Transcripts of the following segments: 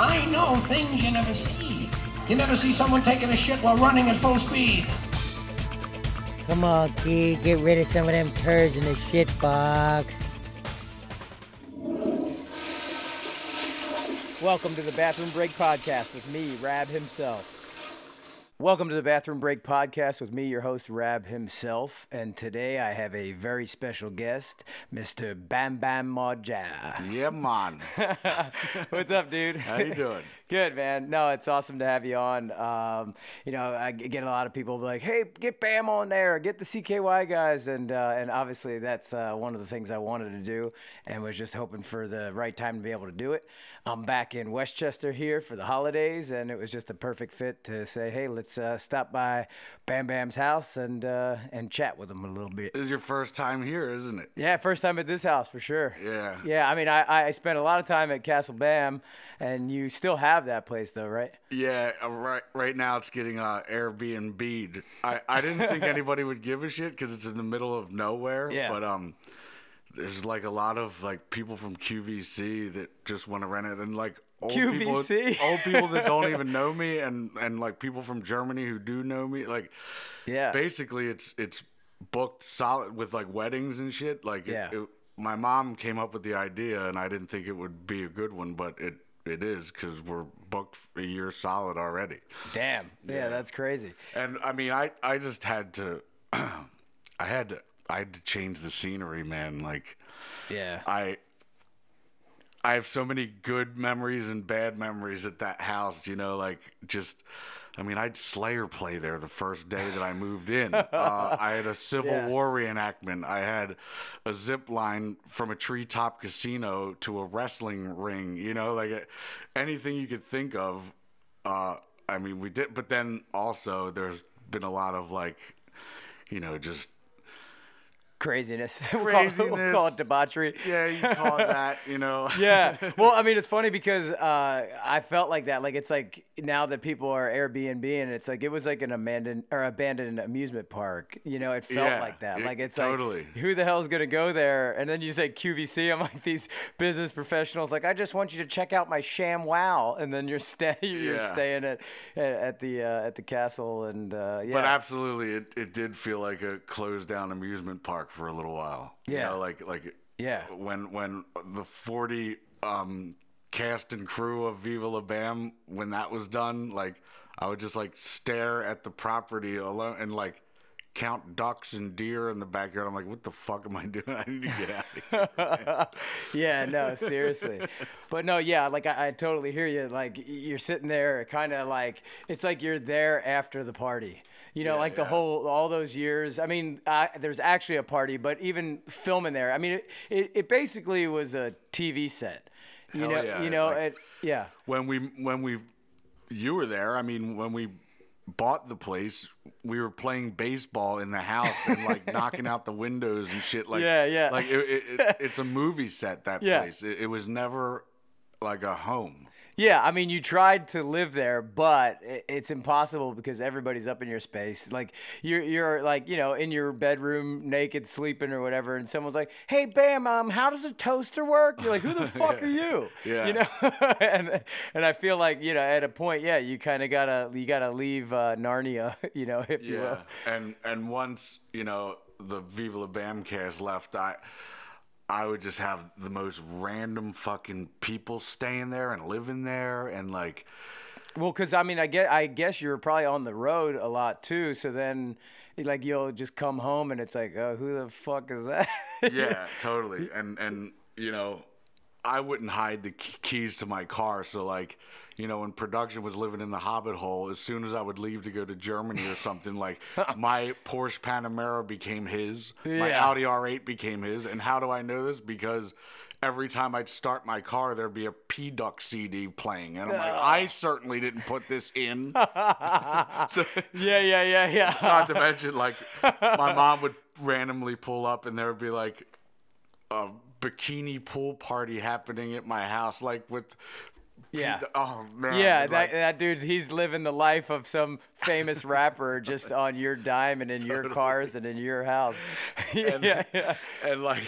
I know things you never see. You never see someone taking a shit while running at full speed. Come on, kid, get rid of some of them turds in the shit box. Welcome to the Bathroom Break Podcast with me, Raab himself. Welcome to the Bathroom Break Podcast with me, your host, Raab himself. And today I have a very special guest, Mr. Bam Bam Moja. Yeah, man. What's up, dude? How you doing? Good, man. No, it's awesome to have you on. Um, you know, I get a lot of people like, "Hey, get Bam on there, get the CKY guys," and uh, and obviously that's uh, one of the things I wanted to do, and was just hoping for the right time to be able to do it. I'm back in West Chester here for the holidays, and it was just a perfect fit to say, "Hey, let's uh, stop by Bam Bam's house and uh, and chat with him a little bit." This is your first time here, isn't it? Yeah, first time at this house for sure. Yeah. Yeah, I mean, I, I spent a lot of time at Castle Bam, and you still have that place though, right? Yeah, uh, right. Right now it's getting uh, Airbnb'd. I, I didn't think anybody would give a shit because it's in the middle of nowhere. Yeah. But um, there's like a lot of like people from QVC that just want to rent it, and like old QVC? people, old people that don't even know me, and and like people from Germany who do know me. Like, Yeah. basically it's it's booked solid with like weddings and shit. Like, it- Yeah. it, my mom came up with the idea, and I didn't think it would be a good one, but it it is because we're booked a year solid already. Damn. Yeah, that's crazy. And I mean, I I just had to, I had to I had to change the scenery, man. Like Yeah. I. I have so many good memories and bad memories at that house, you know, like just I mean, I'd Slayer play there the first day that I moved in. Uh, I had a Civil Yeah. War reenactment. I had a zip line from a treetop casino to a wrestling ring. You know, like anything you could think of. Uh, I mean, we did, but then also there's been a lot of like, you know, just Craziness. We'll call it- We'll call it debauchery. yeah, you call it that, you know. yeah. Well, I mean, it's funny because uh, I felt like that. Like, it's like now that people are Airbnb, and it's like it was like an abandoned or abandoned amusement park. You know, it felt Yeah, like that. like, it's totally. like who the hell's gonna go there? And then you say QVC. I'm like these business professionals. Like, I just want you to check out my Sham Wow, and then you're staying. You're Yeah. staying at at, at the uh, at the castle, and uh, yeah. But absolutely, it, it did feel like a closed down amusement park for a little while. You Yeah. know, like like Yeah. when when the forty um, cast and crew of Viva La Bam when that was done, like I would just like stare at the property alone and like count ducks and deer in the backyard. I'm like, what the fuck am I doing? I need to get out of here. yeah, no, seriously. But no, yeah, like I, I totally hear you. Like you're sitting there, kind of like it's like you're there after the party. You know, Yeah, like the yeah. whole all those years. I mean, uh, there's actually a party, but even filming there. I mean, it, it, it basically was a TV set. You Hell know, yeah, you know, like- it, yeah. when we when we you were there i mean when we bought the place we were playing baseball in the house and like knocking out the windows and shit like Yeah, yeah. like it, it, it, it's a movie set that Yeah. place it, it was never like a home Yeah, I mean, you tried to live there, but it's impossible because everybody's up in your space. Like you're, you're like, you know, in your bedroom, naked, sleeping or whatever, and someone's like, "Hey, Bam, um, how does a toaster work?" You're like, "Who the fuck are you?" Yeah. You know, and and I feel like you know, at a point, yeah, you kind of gotta you gotta leave uh, Narnia, you know, if you will. and and once you know the viva la bam cast left i I would just have the most random fucking people staying there and living there and like Well, because I mean, I get, I guess you were probably on the road a lot too. So then, like, you'll just come home and it's like, oh, who the fuck is that? yeah, totally. And and you know, I wouldn't hide the keys to my car. So like, you know, when production was living in the Hobbit hole, as soon as I would leave to go to Germany or something, like my Porsche Panamera became his, my Audi R8 became his. And how do I know this? Because every time I'd start my car, there'd be a P Duck CD playing, and I'm like, I certainly didn't put this in. so, yeah, yeah, yeah, yeah. not to mention, like, my mom would randomly pull up and there would be like a bikini pool party happening at my house, like with. Yeah. Oh man. Yeah, like- that, that dude's he's living the life of some famous rapper just on your dime and in your cars and in your house. yeah, yeah, yeah. and like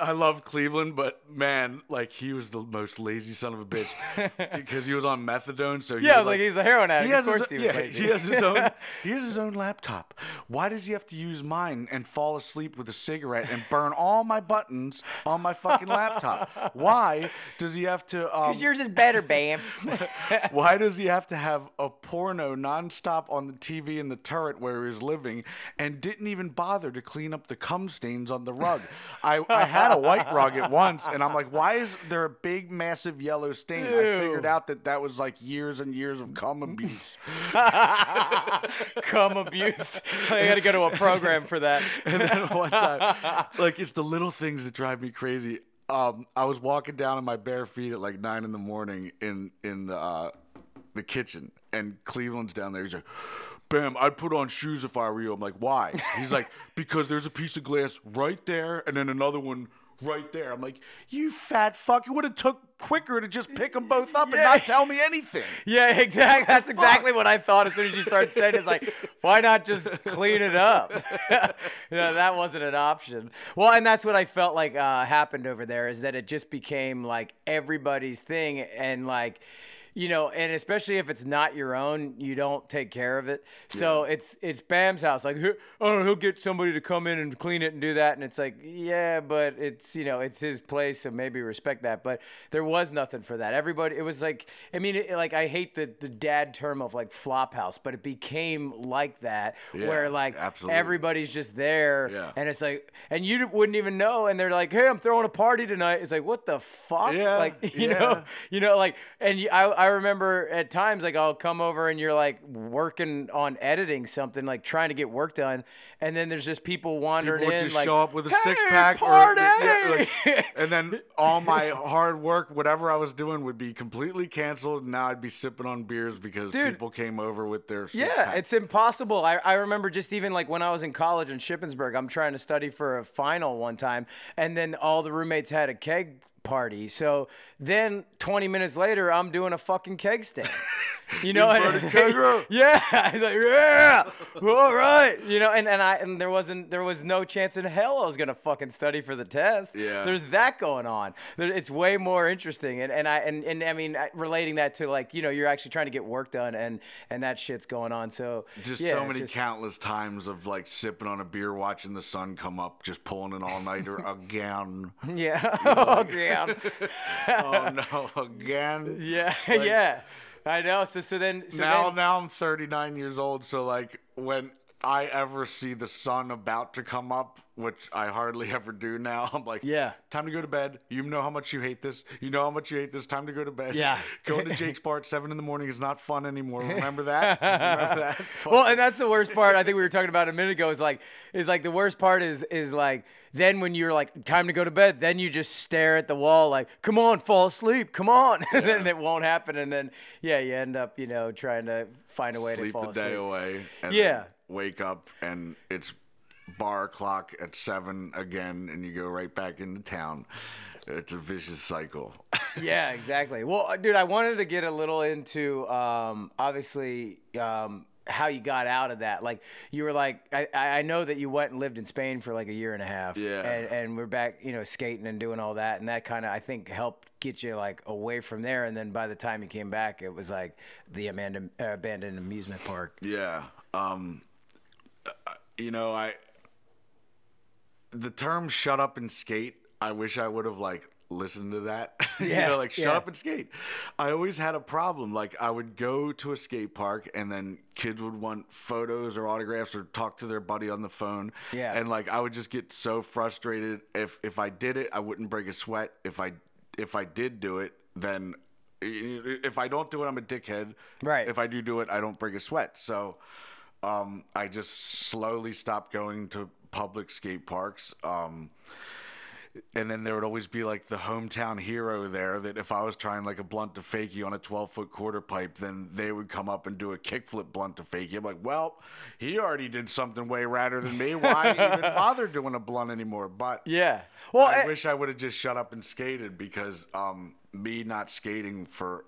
I love Cleveland, but man, like he was the most lazy son of a bitch because he was on methadone. So he Yeah, I was was like, he's a heroin addict. he Of has course his, he was yeah, lazy. he has his own. He has his own laptop. Why does he have to use mine and fall asleep with a cigarette and burn all my buttons on my fucking laptop? Why does he have to? Um, Because yours is better, Bam. why does he have to have a porno nonstop on the TV in the turret where he's living and didn't even bother to clean up the cum stains on the rug? I, I had a white rug at once and I'm like, why is there a big, massive yellow stain? I figured out that that was like years and years of cum abuse. Cum abuse. I got to go to a program for that. And then one time, like it's the little things that drive me crazy. Um, I was walking down in my bare feet at like nine in the morning in in the uh, the kitchen, and Cleveland's down there. He's like, "Bam, I'd put on shoes if I were you." I'm like, "Why?" He's like, "Because there's a piece of glass right there, and then another one." Right there, I'm like, you fat fuck! It would have took quicker to just pick them both up and not tell me anything. Yeah, exactly. That's exactly what I thought as soon as you started saying it. It's like, why not just clean it up? you know, that wasn't an option. Well, and that's what I felt like uh, happened over there is that it just became like everybody's thing. And like, you know, and especially if it's not your own, you don't take care of it. So it's it's Bam's house. Like, oh, he'll get somebody to come in and clean it and do that. And it's like, yeah, but it's you know, it's his place, so maybe respect that. But there was nothing for that. Everybody, it was like, I mean, it, like I hate the the dad term of like flop house, but it became like that where like absolutely. everybody's just there, Yeah. and it's like, and you wouldn't even know, and they're like, hey, I'm throwing a party tonight. It's like, what the fuck? Yeah, like you yeah. know, you know, like, and you, I, I remember at times, like, I'll come over and you're like working on editing something, like trying to get work done, and then there's just people wandering People in, just like, show up with a "Hey, six pack, party! and then all my hard work, whatever I was doing, would be completely canceled. And now I'd be sipping on beers because Dude. people came over with their Yeah, it's impossible. I, I remember just even like when I was in college in Shippensburg, I'm trying to study for a final one time, and then all the roommates had a keg party. So then 20 minutes later, I'm doing a fucking keg stand. You know, brought a kegger? yeah, I was like, yeah, all right, you know, and, and I and there wasn't there was no chance in hell I was gonna fucking study for the test. Yeah. there's that going on. There- It's way more interesting, and and I and, and I mean relating that to like you know you're actually trying to get work done, and and that shit's going on. So just yeah, so many just- countless times of like sipping on a beer, watching the sun come up, just pulling an all nighter again. Yeah. oh damn. oh no, again. yeah. yeah. I know. So so then so now, then, now I'm 39 years old, so like when I ever see the sun about to come up, which I hardly ever do now, I'm like, Yeah. time to go to bed. You know how much you hate this. You know how much you hate this. Time to go to bed. Yeah. Going to Jake's part seven in the morning is not fun anymore. Remember that? Remember that? well, and that's the worst part. I think we were talking about a minute ago. Is like, is like the worst part is is like then when you're like time to go to bed, then you just stare at the wall like, come on, fall asleep, come on, and then it won't happen, and then yeah, you end up you know trying to find a way to Sleep fall the day asleep. away. And Yeah. Then wake up and it's bar o'clock at seven again, and you go right back into town. It's a vicious cycle. yeah, exactly. Well, uh, dude, I wanted to get a little into um, obviously um, how you got out of that. Like, you were like, I, I know that you went and lived in Spain for like a year and a half. Yeah. And, and we're back, you know, skating and doing all that. And that kind of, I think, helped get you like away from there. And then by the time you came back, it was like the Amanda, uh, abandoned amusement park. Yeah. Um you know, I the term shut up and skate, I wish I would have like listened to that. you Yeah, know, like shut yeah. up and skate. I always had a problem. Like I would go to a skate park and then kids would want photos or autographs or talk to their buddy on the phone. Yeah. And like I would just get so frustrated if if I did it, I wouldn't break a sweat. If I if I did do it, then if I don't do it, I'm a dickhead. Right. If I do do it, I don't break a sweat. So um, I just slowly stopped going to public skate parks. Um, and then there would always be like the hometown hero there that if I was trying like a blunt to fakie on a 12 foot quarter pipe, then they would come up and do a kickflip blunt to fakie. I'm like, well, he already did something way radder than me. Why even bother doing a blunt anymore? But Yeah. Well, I I- wish I would have just shut up and skated because um, me not skating for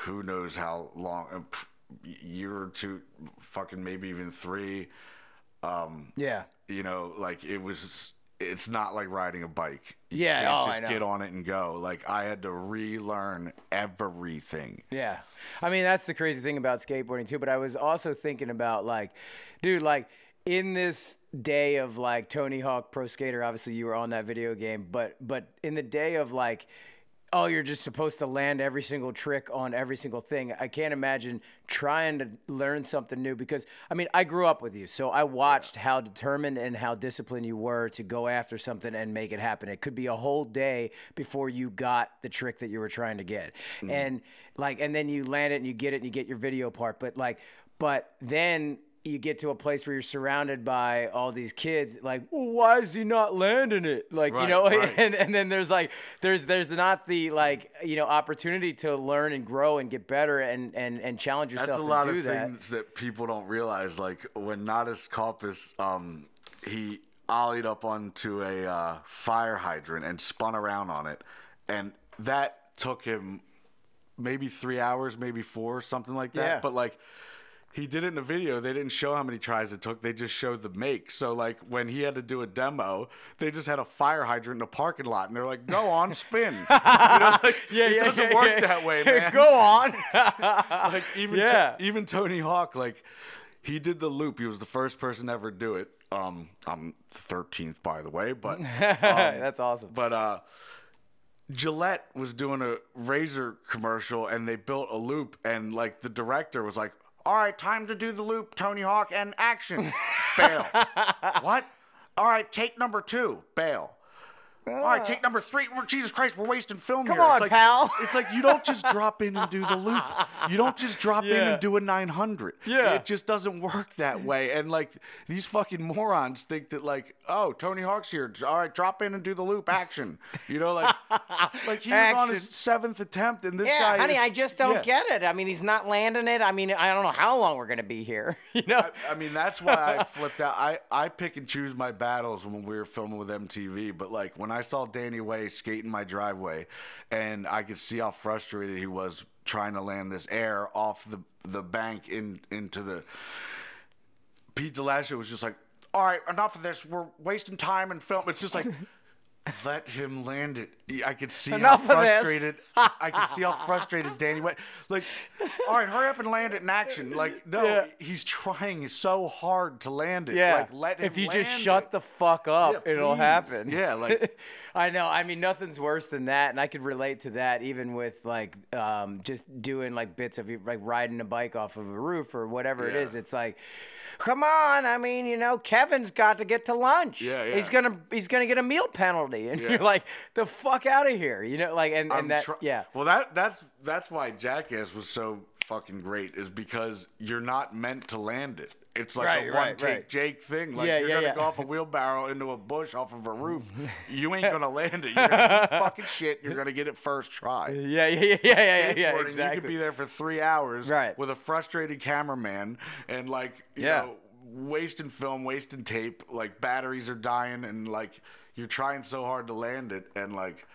who knows how long, p- year or two, fucking maybe even three. Um, yeah. You know, like it was, it's not like riding a bike. You Yeah, can't oh, I just know. get on it and go. Like I had to relearn everything. Yeah. I mean, that's the crazy thing about skateboarding too. But I was also thinking about like, dude, like in this day of like Tony Hawk Pro Skater, obviously you were on that video game, but but in the day of like oh, you're just supposed to land every single trick on every single thing. I can't imagine trying to learn something new because I mean, I grew up with you. So I watched how determined and how disciplined you were to go after something and make it happen. It could be a whole day before you got the trick that you were trying to get. Mm-hmm. And like and then you land it and you get it and you get your video part, but like but then you get to a place where you're surrounded by all these kids like well, why is he not landing it like you know right. and and then there's like there's there's not the like you know opportunity to learn and grow and get better and and and challenge yourself That's a lot do of that. things that people don't realize. Like when Natas Kaupas, um, he ollied up onto a uh, fire hydrant and spun around on it, and that took him maybe three hours, maybe four, something like that. Yeah. But like. He did it in a video. They didn't show how many tries it took. They just showed the make. So like when he had to do a demo, they just had a fire hydrant in a parking lot, and they're like, "Go on, spin." You know, like, it doesn't work that way, man Go on. like even Yeah. even Tony Hawk, like he did the loop. He was the first person to ever do it. Um, I'm 13th, by the way, but um, That's awesome. but uh, Gillette was doing a razor commercial, and they built a loop, and like the director was like, "All right, time to do the loop, Tony Hawk, and action." Bail. what? All right, take number two. Bail. All right, ah. take number three. Jesus Christ, we're wasting film Come here. on, it's like, pal. It's like you don't just drop in and do the loop. You don't just drop in and do a 900. Yeah. It just doesn't work that way. And like these fucking morons think that like, oh, Tony Hawk's here. All right, drop in and do the loop. Action. You know, like, like he was on his seventh attempt, and this guy. yeah, guy. honey, is- I just don't yeah. get it. I mean, he's not landing it. I mean, I don't know how long we're gonna be here. You know? I mean, that's why I flipped out. I, I pick and choose my battles when we were filming with MTV. But like when I saw Danny Way skating my driveway, and I could see how frustrated he was trying to land this air off the the bank in into the. Pete DeLasio was just like, "All right, enough of this. We're wasting time and film." It's just like. Let him land it. I could see Enough how frustrated. I could see how frustrated Danny went. Like, all right, hurry up and land it in action. Like, no, Yeah. he's trying so hard to land it. Yeah. Like, let him if you just shut it. the fuck up, Yeah, it'll please. happen. Yeah, like- I know. I mean, nothing's worse than that, and I could relate to that even with like um, just doing like bits of like riding a bike off of a roof or whatever it Yeah. is. It's like, come on. I mean, you know, Kevin's got to get to lunch. Yeah, yeah. He's gonna he's gonna get a meal penalty, and Yeah. you're like, the fuck out of here. You know, like and, and I'm that try- yeah. Well, that that's that's why Jackass was so fucking great is because you're not meant to land it. It's like Right, a right, one take right. Jake thing. Like Yeah, you're yeah, gonna yeah. go off a wheelbarrow into a bush off of a roof. You ain't gonna land it. You're gonna fucking shit. You're gonna get it first try. Yeah, yeah, yeah, yeah, yeah, yeah, exactly. You could be there for three hours Right. with a frustrated cameraman and like you Yeah. know wasting film, wasting tape. Like batteries are dying and like you're trying so hard to land it and like.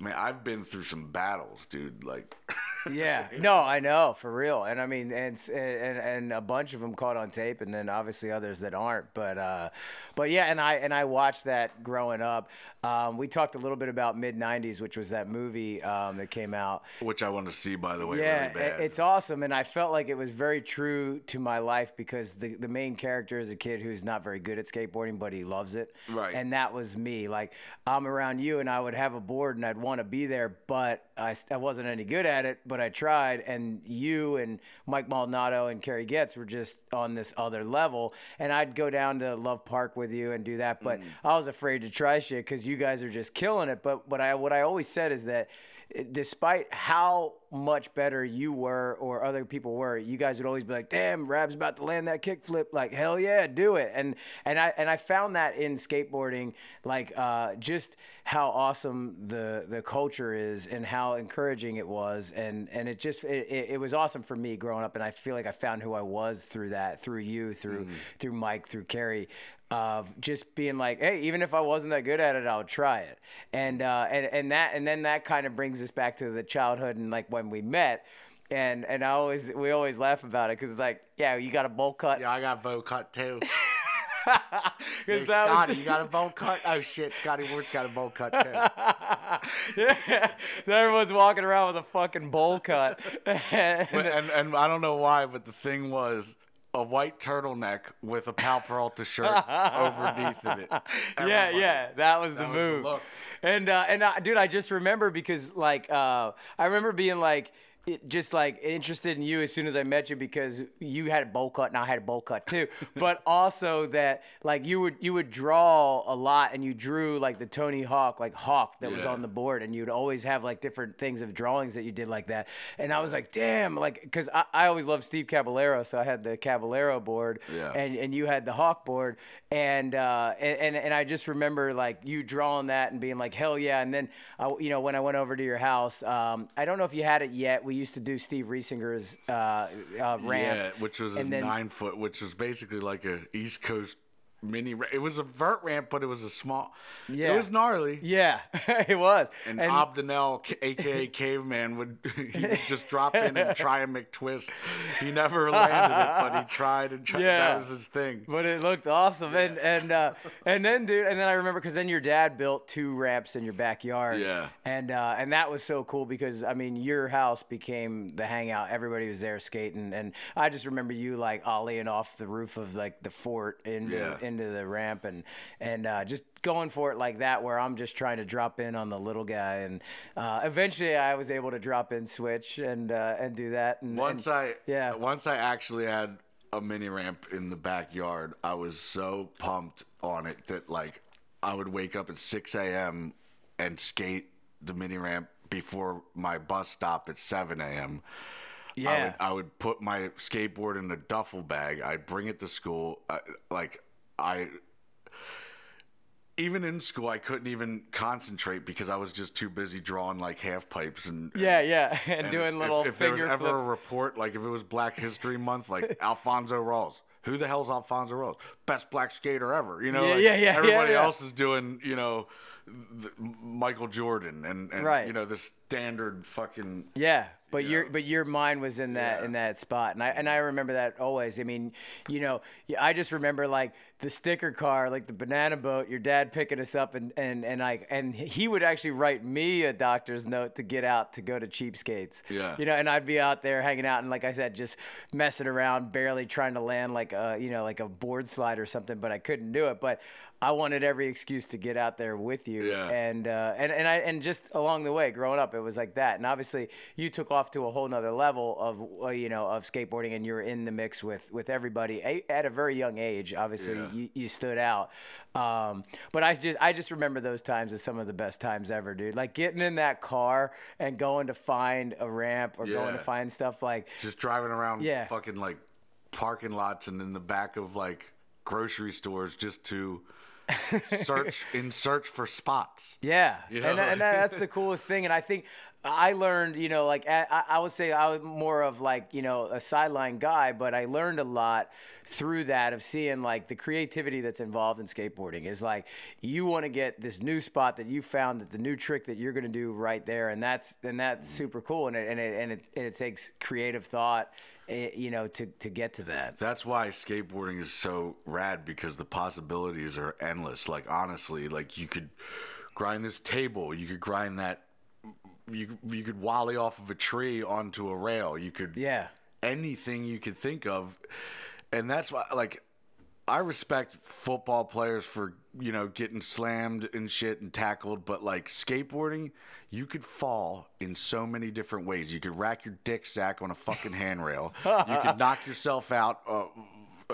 Man, I've been through some battles, dude. Like, Yeah, no, I know for real, and I mean, and and and a bunch of them caught on tape, and then obviously others that aren't. But uh, but yeah, and I and I watched that growing up. Um, we talked a little bit about mid '90s, which was that movie um, that came out. which I want to see, by the way, Yeah, really bad. it's awesome, and I felt like it was very true to my life because the the main character is a kid who's not very good at skateboarding, but he loves it. Right. And that was me. Like I'm around you, and I would have a board, and I'd want to be there, but I wasn't any good at it. But I tried, and you and Mike Maldonado and Kerry Getz were just on this other level, and I'd go down to Love Park with you and do that, Mm. but I was afraid to try shit because you guys are just killing it. But what I what I always said is that despite how much better you were or other people were, you guys would always be like, "Damn, Raab's about to land that kickflip! Like, hell yeah, do it!" And and I and I found that in skateboarding, like uh, just how awesome the the culture is and how encouraging it was, and and it just it, it, it was awesome for me growing up, and I feel like I found who I was through that, through you, through through Mike, through Kerry of just being like, hey, even if I wasn't that good at it, I'll try it. And uh, and and that and then that kind of brings us back to the childhood and like when we met. And and I always we always laugh about it because it's like, yeah, you got a bowl cut. yeah, I got a bowl cut too. Hey, Because that Scotty, was you got a bowl cut? Oh shit, Scotty Ward's got a bowl cut too. yeah. So everyone's walking around with a fucking bowl cut. And- and and I don't know why, but the thing was a white turtleneck with a Powell Peralta shirt underneath of it. yeah, yeah, that was the That was the move. look. and uh, and uh, dude, I just remember because like uh, I remember being like. It, just like interested in you as soon as I met you because you had a bowl cut and I had a bowl cut too. but also that like you would you would draw a lot and you drew like the Tony Hawk like Hawk that was on the board and you'd always have like different things of drawings that you did like that. And I was like, damn, like because I, I always loved Steve Caballero, so I had the Caballero board Yeah. and and you had the Hawk board, and uh, and and I just remember like you drawing that and being like hell yeah, and then uh, you know when I went over to your house, um, I don't know if you had it yet. We used to do Steve Riesinger's uh, uh, ramp. Yeah, which was a then- nine foot, which was basically like a East Coast mini. It was a vert ramp, but it was a small. Yeah. it was gnarly. Yeah, it was. And, Abdenel, K- aka Caveman, would he would just drop in and try a McTwist. He never landed it, but he tried and tried. Yeah. That was his thing. But it looked awesome, and and uh, and then, dude, and then I remember because then your dad built two ramps in your backyard. Yeah. And uh, and that was so cool because I mean your house became the hangout. Everybody was there skating, and I just remember you like ollieing off the roof of like the fort into Yeah. Into the ramp, and and uh, just going for it like that, where I'm just trying to drop in on the little guy, and uh, eventually I was able to drop in switch and uh, and do that. And Once and- I yeah. once I actually had a mini ramp in the backyard, I was so pumped on it that like I would wake up at six a.m. and skate the mini ramp before my bus stop at seven a.m. I Yeah. would, I would put my skateboard in a duffel bag. I'd bring it to school. I, like I, even in school, I couldn't even concentrate because I was just too busy drawing like half pipes and yeah, yeah, and, and doing if, little if, if there was finger ever flips. a report, like if it was Black History Month, like Alphonzo Rawls. Who the hell's Alphonzo Rawls? Best black skater ever. You know, Yeah, like, yeah, yeah, yeah, Everybody yeah. else is doing, you know, the, Michael Jordan and, and Right. you know the standard fucking. Yeah, but you your know? but your mind was in that Yeah. in that spot, and I and I remember that always. I mean, you know, I just remember like the sticker car, like the banana boat. Your dad picking us up, and and and like and he would actually write me a doctor's note to get out to go to cheapskates. Yeah. you know, and I'd be out there hanging out, and like I said, just messing around, barely trying to land like a you know like a board slide or something, but I couldn't do it. But I wanted every excuse to get out there with you, Yeah. and uh, and and I and just along the way, growing up, it was like that. And obviously, you took off to a whole nother level of uh, you know of skateboarding, and you were in the mix with with everybody a- at a very young age. Obviously, Yeah. you, you stood out. Um, but I just I just remember those times as some of the best times ever, dude. Like getting in that car and going to find a ramp or going to find stuff like just driving around Yeah. fucking like parking lots and in the back of like grocery stores just to search in search for spots. Yeah, You and, know? and that, that's the coolest thing. And I think I learned, you know, like I, I would say I was more of like you know a sideline guy, but I learned a lot through that of seeing like the creativity that's involved in skateboarding. Is like you want to get this new spot that you found that the new trick that you're going to do right there, and that's and that's mm. super cool. And it and it and it, and it takes creative thought, Eh, you know, to to get to that. That's why skateboarding is so rad because the possibilities are endless. Like honestly, like you could grind this table, you could grind that you you could wally off of a tree onto a rail. You could Yeah. anything you could think of. And that's why like I respect football players for, you know, getting slammed and shit and tackled, but like skateboarding, you could fall in so many different ways. You could rack your dick sack on a fucking handrail. you could knock yourself out. Uh,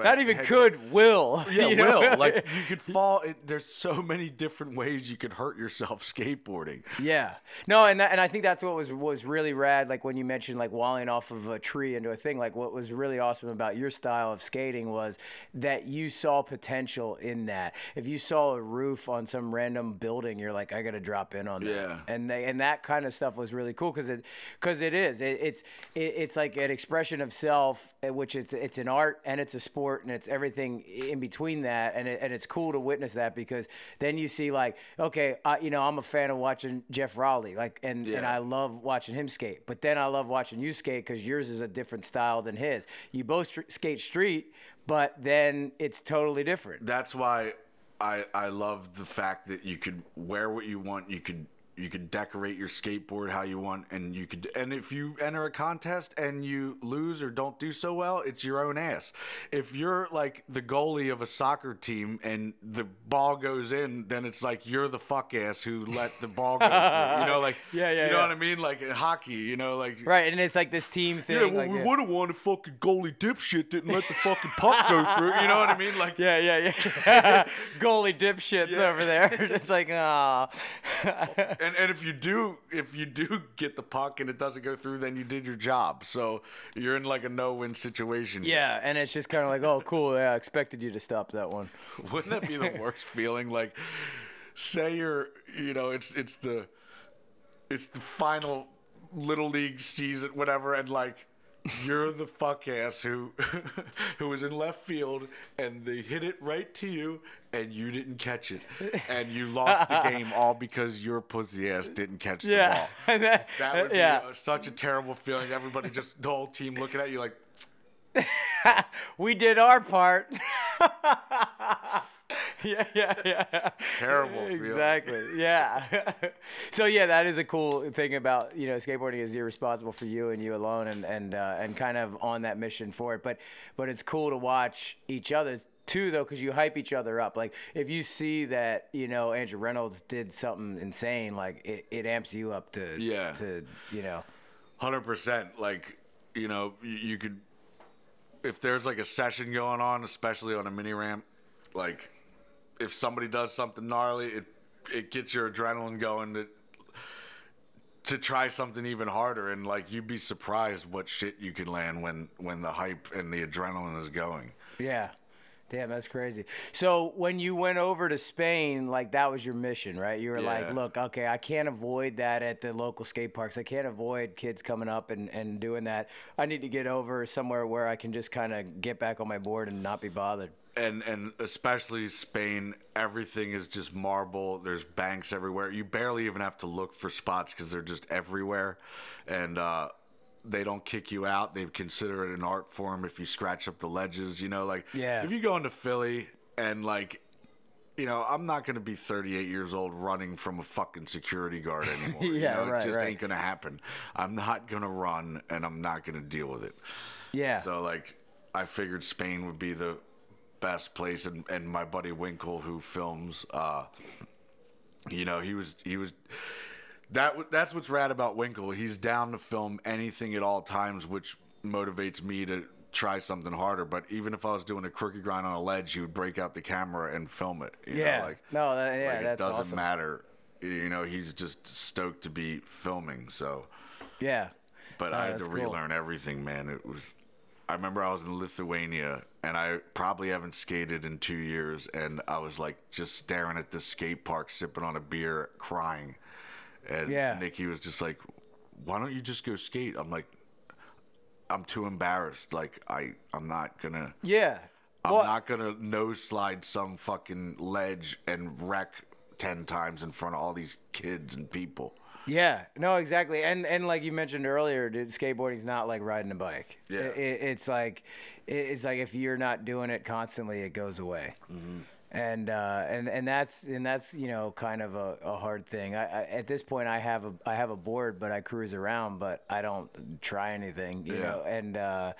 Not even could, will. Yeah, you know? will. Like you could fall. There's so many different ways you could hurt yourself skateboarding. Yeah. No, and that, and I think that's what was was really rad. Like when you mentioned like walling off of a tree into a thing. Like what was really awesome about your style of skating was that you saw potential in that. If you saw a roof on some random building, you're like, I got to drop in on that. Yeah. And they, and that kind of stuff was really cool because it because it is it, it's it, it's like an expression of self, eh, which is it's an art and it's a sport sport and it's everything in between that, and it, and it's cool to witness that because then you see like, okay, I, you know, I'm a fan of watching Geoff Rowley, like, and and I love watching him skate, but then I love watching you skate because yours is a different style than his. You both str- skate street, but then it's totally different. that's why I I love the fact that you could wear what you want. You could you could decorate your skateboard how you want, and you could. And if you enter a contest and you lose or don't do so well, it's your own ass. If you're like the goalie of a soccer team and the ball goes in, then it's like you're the fuck ass who let the ball go through. You know, like Yeah, yeah, You know yeah. what I mean? Like in hockey, you know, like Right, and it's like this team thing. Yeah, well, like, we yeah. would have won if fucking goalie dipshit didn't let the fucking puck go through. You know what I mean? Like, Yeah, yeah, yeah. Goalie dipshits over there. Just like, ah. And and if you do if you do get the puck and it doesn't go through, then you did your job. So you're in like a no-win situation. yeah, and it's just kind of like, oh, cool. Yeah, I expected you to stop that one. Wouldn't that be the worst feeling? Like, say you're, you know, it's it's the it's the final little league season, whatever, and like. You're the fuck ass who who was in left field and they hit it right to you and you didn't catch it and you lost the game all because your pussy ass didn't catch the Yeah, ball. and that, That would be yeah. uh, such a terrible feeling. Everybody just the whole team looking at you like, we did our part. yeah, yeah, yeah. Terrible feeling. Exactly. Yeah. so yeah, that is a cool thing about you know skateboarding is you're responsible for you and you alone, and and uh, and kind of on that mission for it. But but it's cool to watch each other too though because you hype each other up like if you see that you know andrew reynolds did something insane like it, it amps you up to Yeah. to you know hundred percent. Like, you know, you, you could if there's like a session going on, especially on a mini ramp, like if somebody does something gnarly, it it gets your adrenaline going to to try something even harder and like you'd be surprised what shit you can land when when the hype and the adrenaline is going. Yeah. Damn, that's crazy. So when you went over to Spain, like that was your mission, right? You were Yeah. like, look, okay, I can't avoid that at the local skate parks. I can't avoid kids coming up and, and doing that. I need to get over somewhere where I can just kind of get back on my board and not be bothered. And and especially Spain, everything is just marble. There's banks everywhere. You barely even have to look for spots because they're just everywhere, and uh, they don't kick you out. They consider it an art form if you scratch up the ledges. You know, like Yeah. if you go into Philly and like. You know, I'm not going to be 38 years old running from a fucking security guard anymore. you Yeah, know, right, It just right. ain't going to happen. I'm not going to run and I'm not going to deal with it. Yeah. So like, I figured Spain would be the best place, and, and my buddy Winkle, who films, uh, you know, he was he was that that's what's rad about Winkle. He's down to film anything at all times, which motivates me to try something harder. But even if I was doing a crooked grind on a ledge, he would break out the camera and film it. you know, yeah. like, no, that, yeah, like, it that's doesn't awesome. matter. You know, he's just stoked to be filming. So. Yeah. But I had to cool. relearn everything, man. It was. I remember I was in Lithuania, and I probably haven't skated in two years, and I was like just staring at the skate park, sipping on a beer, crying. And Yeah. Nikki was just like, "Why don't you just go skate?" I'm like, "I'm too embarrassed. Like I, I'm not gonna." Yeah. I'm Well, not gonna nose slide some fucking ledge and wreck ten times in front of all these kids and people. Yeah, no, exactly, and and like you mentioned earlier, dude, skateboarding's not like riding a bike. Yeah. it, it- it's like it, it's like if you're not doing it constantly, it goes away. Mm-hmm. And uh, and and that's and that's you know kind of a, a hard thing. I, I, at this point, I have a I have a board, but I cruise around, but I don't try anything, you Yeah. know. And uh,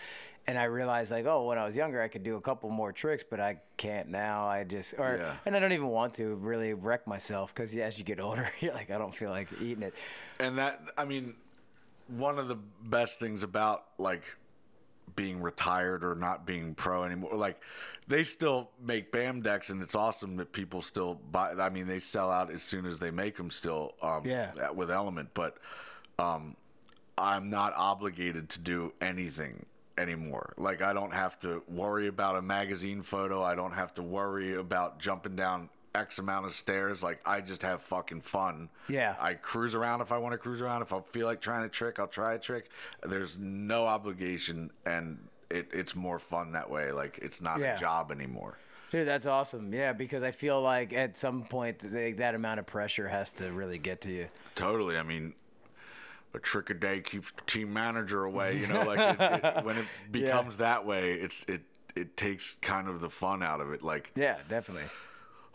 and I realized like, oh, when I was younger, I could do a couple more tricks, but I can't now. I just or Yeah. and I don't even want to really wreck myself because as you get older, you're like, I don't feel like eating it. and that i mean one of the best things about like being retired or not being pro anymore like they still make bam decks and it's awesome that people still buy i mean they sell out as soon as they make them still um Yeah. with element but um i'm not obligated to do anything anymore like i don't have to worry about a magazine photo i don't have to worry about jumping down x amount of stairs like i just have fucking fun Yeah. I cruise around if I want to cruise around. If I feel like trying a trick, I'll try a trick. There's no obligation, and it, it's more fun that way. Like it's not Yeah. a job anymore. Dude, that's awesome. Yeah, because I feel like at some point they, that amount of pressure has to really get to you. Totally. I mean, a trick a day keeps the team manager away. You know, like it, it, when it becomes that way, it's it it takes kind of the fun out of it. Like, Yeah, definitely.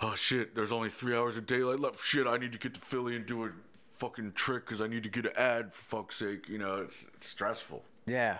oh shit, there's only three hours of daylight left. Shit, I need to get to Philly and do a fucking trick because I need to get an ad for fuck's sake. You know, it's, it's stressful. Yeah.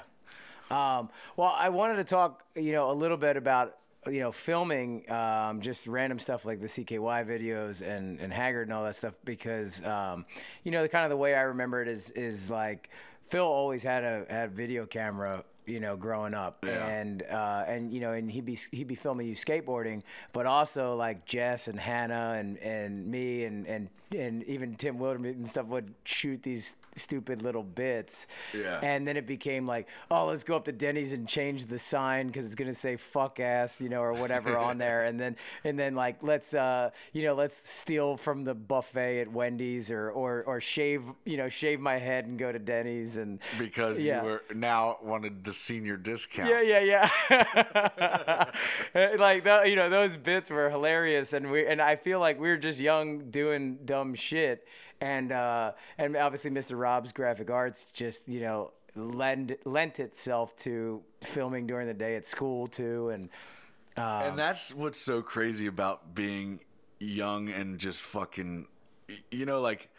Um, well, I wanted to talk, you know, a little bit about, you know, filming um, just random stuff like the CKY videos and, and Haggard and all that stuff because, um, you know, the kind of the way I remember it is is like Phil always had a had a video camera. You know, growing up, Yeah. and uh, and you know, and he'd be he'd be filming you skateboarding, but also like Jess and Hannah and, and me and, and and even Tim Wildermuth and stuff would shoot these stupid little bits. Yeah. And then it became like, oh, let's go up to Denny's and change the sign because it's gonna say "fuck ass," you know, or whatever on there. And then and then like let's uh you know let's steal from the buffet at Wendy's or or or shave you know shave my head and go to Denny's and Because Yeah. you were now wanted the senior discount. yeah, yeah, yeah. like you know, those bits were hilarious, and we and I feel like we were just young doing dumb shit, and uh, and obviously Mr. Rob's graphic arts just you know lend lent itself to filming during the day at school too, and um, And that's what's so crazy about being young and just fucking, you know, like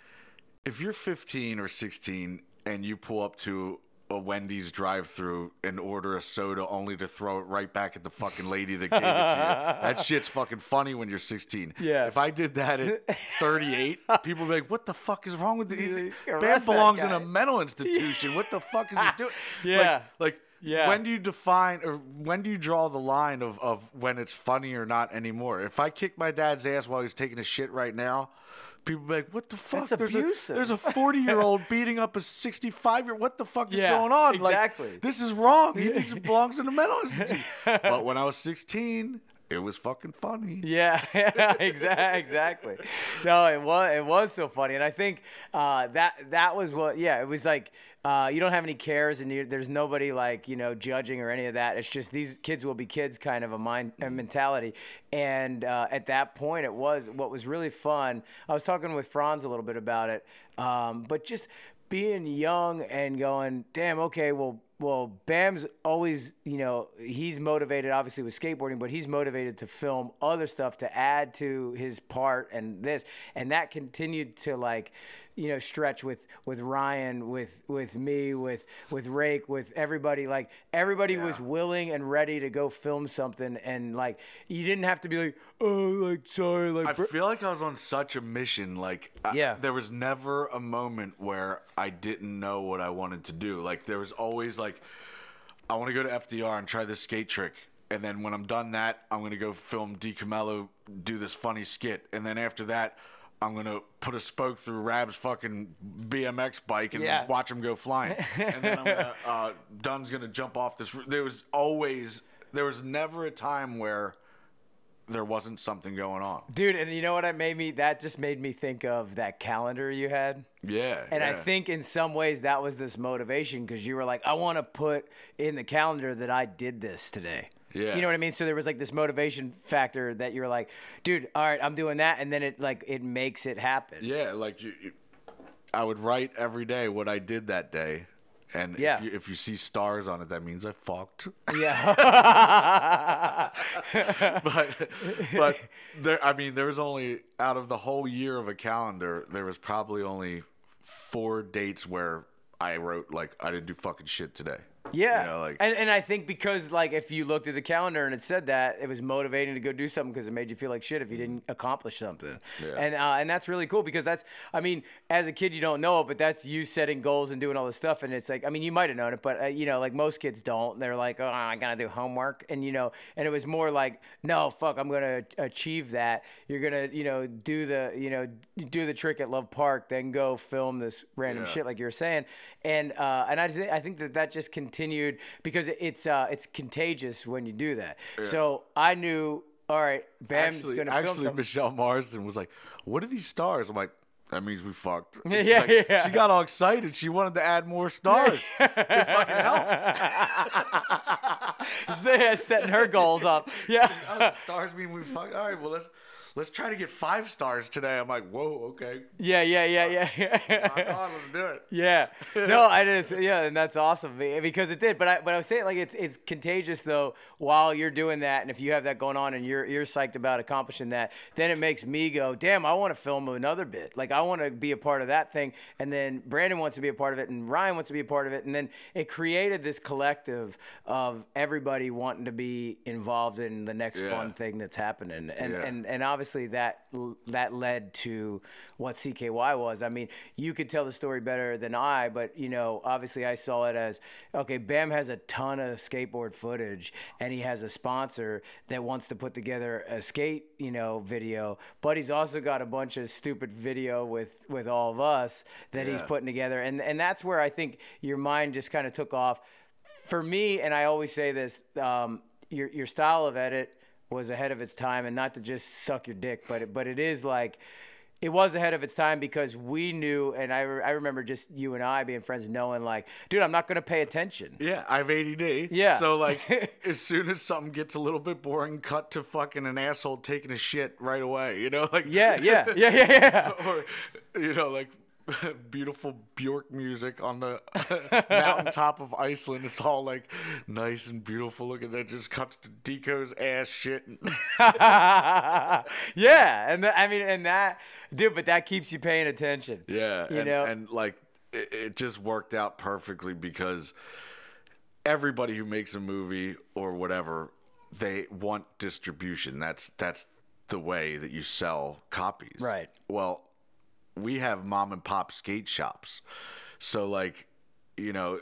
if you're 15 or 16 and you pull up to a Wendy's drive-through and order a soda only to throw it right back at the fucking lady that gave it to you. That shit's fucking funny when you're 16. Yeah. If I did that at 38, people would be like, "What the fuck is wrong with you? Arrest that belongs in a mental institution. What the fuck is he doing?" Yeah. Like, like Yeah. when do you define or when do you draw the line of, of when it's funny or not anymore? If I kick my dad's ass while he's taking a shit right now, people be like, "What the fuck? That's there's abusive." a there's a 40 year old beating up a 65 year. What the fuck is Yeah, going on? exactly. Like, this is wrong. He belongs in a mental institution. but when I was 16, it was fucking funny. Yeah, exactly. No, it was it was so funny, and I think uh, that that was what. Yeah, it was like uh, you don't have any cares, and you, there's nobody like you know judging or any of that. It's just these kids will be kids, kind of a mind a mentality. And uh, at that point, it was what was really fun. I was talking with Franz a little bit about it, um, but just being young and going, damn, okay, well, well, Bam's always, you know, he's motivated obviously with skateboarding, but he's motivated to film other stuff to add to his part and this, and that continued to like, you know, stretch with with Ryan, with with me, with with Rake, with everybody. Like everybody was willing and ready to go film something, and like you didn't have to be like, oh, like sorry, like. I feel like I was on such a mission. Like, I- Yeah. there was never a moment where I didn't know what I wanted to do. Like, there was always like, I want to go to FDR and try this skate trick. And then when I'm done that, I'm gonna go film DiCamillo do this funny skit. And then after that, I'm gonna put a spoke through Raab's fucking BMX bike and Yeah. watch him go flying. and then I'm gonna, uh, Dunn's gonna jump off this. There was always, there was never a time where there wasn't something going on. Dude, and you know what? It made me. That just made me think of that calendar you had. Yeah. And I think in some ways that was this motivation because you were like, I want to put in the calendar that I did this today. Yeah. You know what I mean? So there was like this motivation factor that you're like, dude, all right, I'm doing that, and then it like it makes it happen. Yeah, like you, you, I would write every day what I did that day, and Yeah. if, you, if you see stars on it, that means I fucked. Yeah. but but there, I mean, there was only out of the whole year of a calendar, there was probably only four dates where I wrote like I didn't do fucking shit today. Yeah, You know, like- and and I think because like if you looked at the calendar and it said that, it was motivating to go do something because it made you feel like shit if you didn't accomplish something. Yeah. And uh, and that's really cool because that's I mean as a kid you don't know it, but that's you setting goals and doing all this stuff, and it's like I mean you might have known it, but uh, you know like most kids don't. They're like oh I gotta do homework, and you know, and it was more like no fuck I'm gonna achieve that. You're gonna you know do the you know do the trick at Love Park, then go film this random Yeah. shit like you were saying, and uh, and I th- I think that that just continued because it's uh, it's contagious when you do that. So I knew, all right, Bam's actually, gonna film actually something. Michelle Marsden was like, "What are these stars?" I'm like. That means we fucked. Yeah, like- yeah. She got all excited. She wanted to add more stars. it fucking helped. Say setting her goals up. Yeah. Oh, stars mean we fuck. All right, well let's let's try to get five stars today. I'm like, whoa, okay. Yeah, yeah, yeah, uh, yeah. Rock on, let's do it. Yeah. No, I just yeah, and that's awesome be- because it did. But I but I was saying like it's it's contagious though while you're doing that, and if you have that going on and you're you're psyched about accomplishing that, then it makes me go, damn, I want to film another bit. Like I want to be a part of that thing, and then Brandon wants to be a part of it, and Ryan wants to be a part of it, and then it created this collective of everybody wanting to be involved in the next Yeah. fun thing that's happening, and Yeah. and and obviously that that led to what CKY was. I mean, you could tell the story better than I, but you know, obviously I saw it as okay. Bam has a ton of skateboard footage, and he has a sponsor that wants to put together a skate, you know, video. But he's also got a bunch of stupid video with with all of us that he's putting together, and and that's where I think your mind just kind of took off. For me, and I always say this, um, your your style of edit was ahead of its time, and not to just suck your dick, but it, but it is like it was ahead of its time because we knew, and I, re- I remember just you and I being friends, knowing like, dude, I'm not gonna pay attention. Yeah, I have ADD. Yeah. So like, as soon as something gets a little bit boring, cut to fucking an asshole taking a shit right away. You know, like Yeah, yeah, yeah, yeah, yeah. or you know, like beautiful Bjork music on the mountaintop of Iceland. It's all like nice and beautiful looking. That just cuts to Deco's ass shit. yeah, and th- I mean, and that, dude, but that keeps you paying attention. Yeah, you and, know, and like it, it just worked out perfectly because everybody who makes a movie or whatever, they want distribution. That's that's the way that you sell copies. Right. Well, we have mom and pop skate shops, so like. You know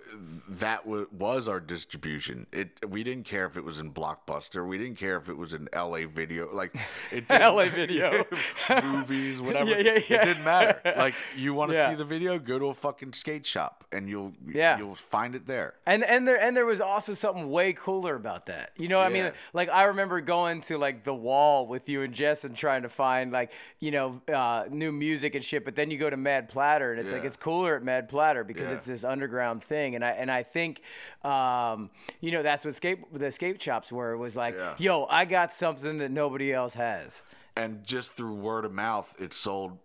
that w- was our distribution. It we didn't care if it was in Blockbuster. We didn't care if it was in L.A. Video. Like it LA Video. movies, whatever. Yeah, yeah, yeah. It didn't matter. Like you want to Yeah. see the video, go to a fucking skate shop and you'll Yeah. you'll find it there. And and there and there was also something way cooler about that. You know, what I mean, like I remember going to like the wall with you and Jess and trying to find like you know uh, new music and shit. But then you go to Mad Platter and it's like it's cooler at Mad Platter because Yeah. it's this underground thing. And I and I think um, you know that's what skate the skate shops were. It was like, Yeah. yo, I got something that nobody else has. And just through word of mouth, it sold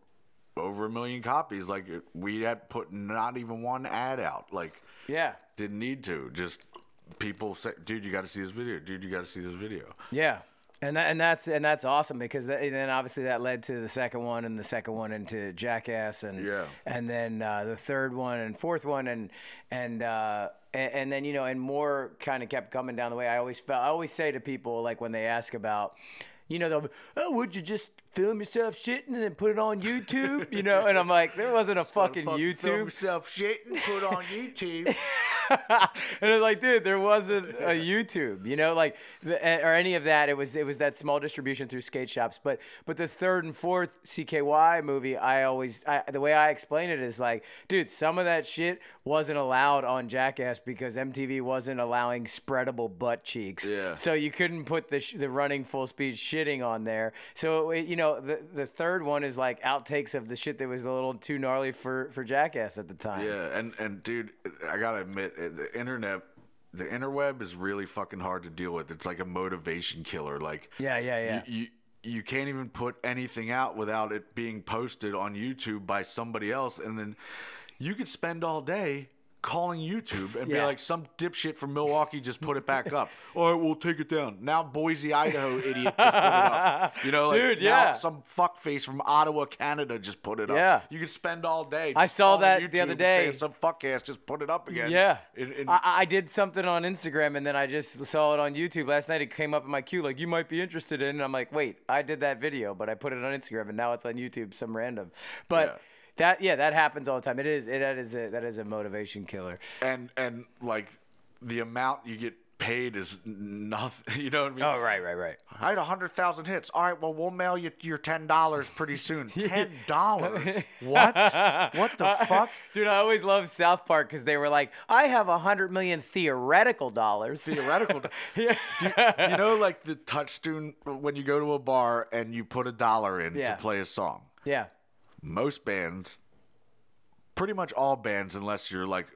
over a million copies. Like we had put not even one ad out. Like Yeah. didn't need to. Just people say, "Dude, you got to see this video. Dude, you got to see this video." Yeah. And that, and that's and that's awesome because th- and then obviously that led to the second one and the second one into Jackass and Yeah. and then uh, the third one and fourth one and and uh, and, and then you know and more kind of kept coming down the way. I always felt I always say to people like when they ask about you know they'll be, oh would you just film yourself shitting and then put it on YouTube you know and I'm like there wasn't a fucking Fuck, Film yourself shitting, put on YouTube. And it's like, dude, there wasn't a YouTube, you know, like the, eh, or any of that. It was it was that small distribution through skate shops. But but the third and fourth CKY movie, I always I, the way I explain it is like, dude, some of that shit wasn't allowed on Jackass because MTV wasn't allowing spreadable butt cheeks. Yeah. So you couldn't put the sh- the running full speed shitting on there. So it, you know, the the third one is like outtakes of the shit that was a little too gnarly for for Jackass at the time. Yeah, and and dude, I gotta admit, the internet, the interweb is really fucking hard to deal with. It's like a motivation killer. Like, Yeah, yeah, yeah. You, you you can't even put anything out without it being posted on YouTube by somebody else, and then you could spend all day calling YouTube and be like, some dipshit from Milwaukee just put it back up. All right, we'll take it down. Now Boise, Idaho idiot just put it up. You know, like Dude, now yeah. some fuckface from Ottawa, Canada just put it up. Yeah. You could spend all day. I saw that the other day. Some fuckass just put it up again. Yeah. I, I did something on Instagram and then I just saw it on YouTube last night. It came up in my queue like you might be interested in. And I'm like, wait, I did that video, but I put it on Instagram and now it's on YouTube, some random. But Yeah. That yeah, that happens all the time. It is it, that is a that is a motivation killer. and and like the amount you get paid is nothing. You know what I mean? Oh right, right, right. I had a hundred thousand hits. All right, well we'll mail you your ten dollars pretty soon. Ten dollars? what? What the fuck? Dude, I always loved South Park because they were like, I have a hundred million theoretical dollars. Theoretical. yeah. do, you, do you know like the touchstone when you go to a bar and you put a dollar in Yeah. to play a song? yeah. Most bands, pretty much all bands, unless you're like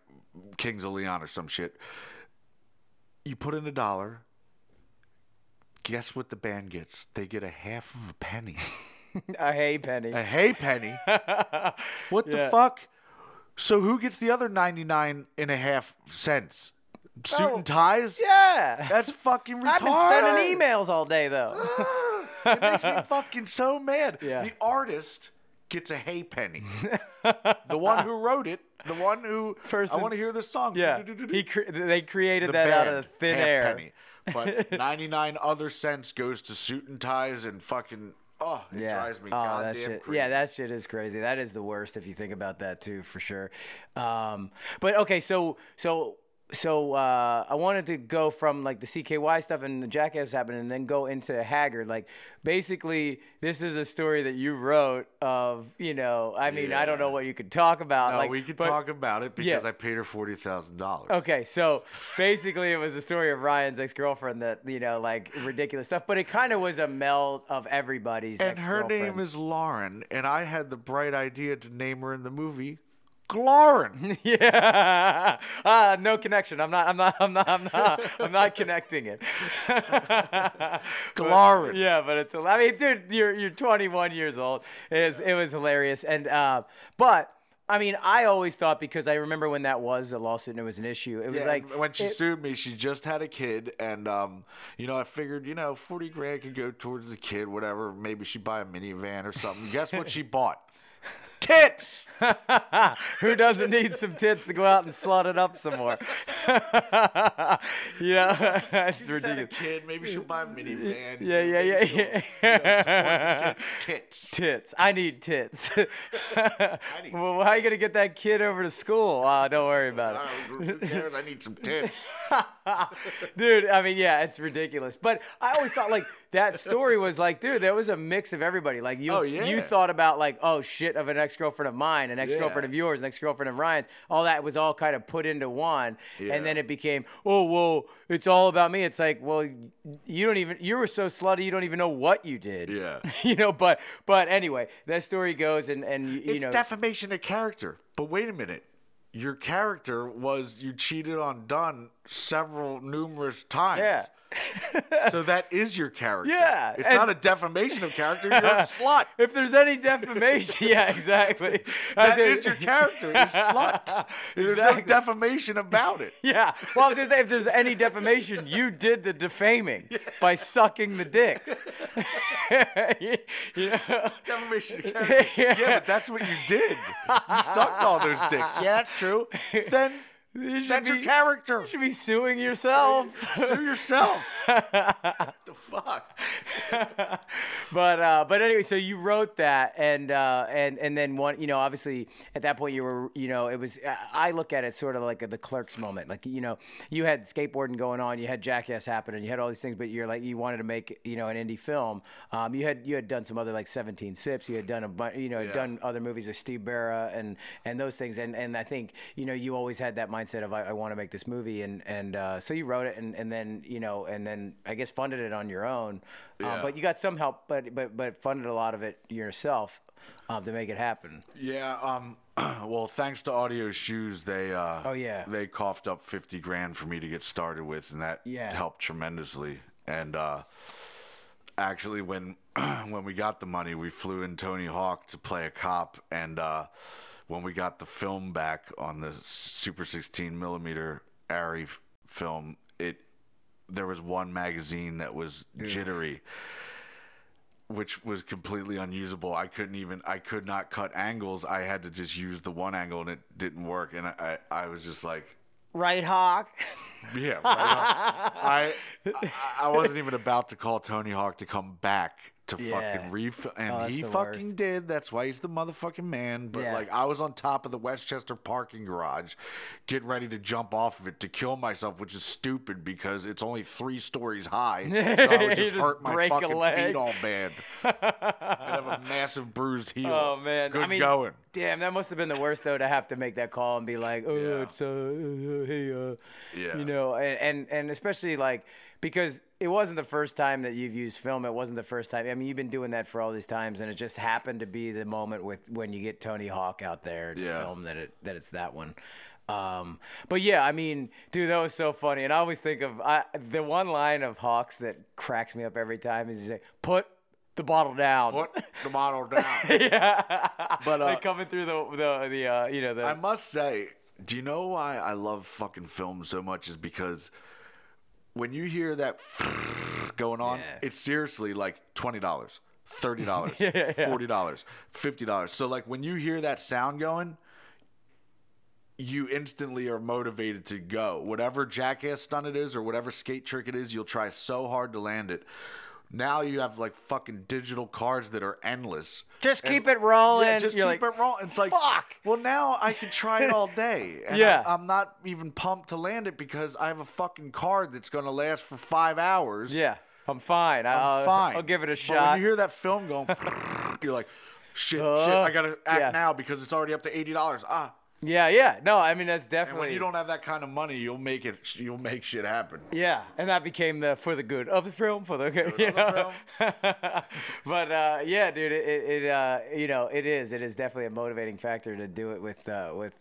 Kings of Leon or some shit, you put in a dollar. Guess what the band gets? They get a half of a penny. a hay penny. a hay penny. What the fuck? So who gets the other 99 and a half cents? Suit Oh, and ties? yeah. That's fucking retarded. I've been sending emails all day though. it makes me fucking so mad. Yeah. The artist gets a hay penny. the one who wrote it, the one who First I want to hear this song. yeah. He cre- they created the that out of thin air. penny. But 99 other cents goes to suit and ties and fucking oh, it yeah. drives me oh, goddamn that shit. crazy. Yeah, that shit is crazy. That is the worst if you think about that too, for sure. Um, but okay, so so so uh, I wanted to go from like the CKY stuff and the Jackass happened, and then go into Haggard. Like basically, this is a story that you wrote of. You know, I mean, I don't know what you could talk about. No, like, we could but- talk about it because Yeah. I paid her forty thousand dollars. Okay, so basically, it was a story of Ryan's ex-girlfriend that you know, like ridiculous stuff, but it kind of was a meld of everybody's. And her name is Lauren, and I had the bright idea to name her in the movie Glorin. Yeah. Ah, no connection. I'm not. I'm not. I'm not. I'm not. I'm not connecting it. Glorin. Yeah, but it's. I mean, dude, you're you're 21 years old. It was, it was hilarious, and uh, but. I mean, I always thought because I remember when that was a lawsuit and it was an issue. It was Yeah, like when she it- sued me, she just had a kid, and um, you know, I figured, you know, forty grand could go towards the kid, whatever. Maybe she'd buy a minivan or something. Guess what she bought? Tits. Who doesn't need some tits to go out and slut it up some more? yeah, that's She just had a ridiculous. kid. Maybe she'll buy a minivan. Yeah, yeah, yeah, yeah. you know, support the kid. Tits. Tits. I need tits. need well, how are you gonna get that kid over to school? Oh, don't worry about it. who cares? I need some tits. dude i mean yeah it's ridiculous but i always thought like that story was like dude there was a mix of everybody like you Oh, you thought about like oh shit of an ex-girlfriend of mine an ex-girlfriend Yeah. of yours an ex-girlfriend of ryan's all that was all kind of put into one Yeah. and then it became oh well it's all about me it's like well you don't even you were so slutty you don't even know what you did Yeah. you know but but anyway that story goes and and you, you it's know defamation of character. But wait a minute. Your character was you cheated on Dunn several numerous times. yeah So that is your character. Yeah, It's not a defamation of character. You're a slut. if there's any defamation yeah exactly That is your character. Is slut. There's Exactly. no defamation about it. Yeah. Well, I was gonna say if there's any defamation, you did the defaming by sucking the dicks. you, you know? Defamation of character. Yeah, but that's what you did. You sucked all those dicks. Yeah, that's true. Then You that's your character. You should be suing yourself. Sue yourself. the fuck? but uh, but anyway, so you wrote that, and uh, and and then one, you know, obviously at that point you were, you know, it was. I look at it sort of like a, the clerks moment, like you know, you had skateboarding going on, you had Jackass happening, you had all these things, but you're like you wanted to make, you know, an indie film. Um, you had you had done some other like 17 Sips, you had done a bunch, you know, Yeah. done other movies of Steve Barra and and those things, and and I think you know you always had that mindset of I, I want to make this movie, and and uh, so you wrote it, and and then you know, and then I guess funded it on your own. Um, Yeah. but you got some help, but but but funded a lot of it yourself um, to make it happen. Yeah. Um. Well, thanks to Adio Shoes, they. Uh, Oh, yeah. They coughed up fifty grand for me to get started with, and that Yeah. helped tremendously. And uh, actually, when when we got the money, we flew in Tony Hawk to play a cop, and uh, when we got the film back on the Super 16 millimeter Arri f- film, it there was one magazine that was jittery which was completely unusable. I couldn't even I could not cut angles. I had to just use the one angle and it didn't work and I I, I was just like Right, Hawk. yeah, right on. I, I I wasn't even about to call Tony Hawk to come back to Yeah. fucking refill, and Oh, he fucking worst. did. That's why he's the motherfucking man. But Yeah. like, I was on top of the West Chester parking garage, getting ready to jump off of it to kill myself, which is stupid because it's only three stories high. So I would just, just hurt my fucking leg. feet all bad. I'd have a massive bruised heel. Oh man, good I mean, going. damn, that must have been the worst though to have to make that call and be like, oh, Yeah. it's uh, uh, hey, uh, Yeah. you know, and, and and especially like because it wasn't the first time that you've used film. It wasn't the first time. I mean, you've been doing that for all these times, and it just happened to be the moment with when you get Tony Hawk out there to Yeah. film that it that it's that one. Um, but yeah, I mean, dude, that was so funny. And I always think of I, the one line of Hawks that cracks me up every time is, say, "Put the bottle down." Put the bottle down. yeah, But, uh, like coming through the the the uh, you know the I must say, do you know why I love fucking film so much? Is because when you hear that going on, Yeah. it's seriously like twenty dollars, thirty dollars, Yeah, yeah. forty dollars, fifty dollars. So like when you hear that sound going, you instantly are motivated to go. Whatever jackass stunt it is or whatever skate trick it is, you'll try so hard to land it. Now you have like fucking digital cards that are endless. Just And- keep it rolling. Yeah, just You're keep like, it rolling. It's like, "Fuck." Well, now I can try it all day. And Yeah. I, am not even pumped to land it because I have a fucking card that's going to last for five hours. yeah, I'm fine. I'm I'll, fine. I'll give it a But shot. when you hear that film going, you're like, shit, shit, Uh, I got to act yeah. now because it's already up to eighty dollars. Ah. Yeah, yeah. No, I mean that's definitely. And when you don't have that kind of money, you'll make it. You'll make shit happen. Yeah, and that became the for the good of the film, for the good. of You the know? but uh, yeah, dude, it, it, it uh, you know it is it is definitely a motivating factor to do it with uh, with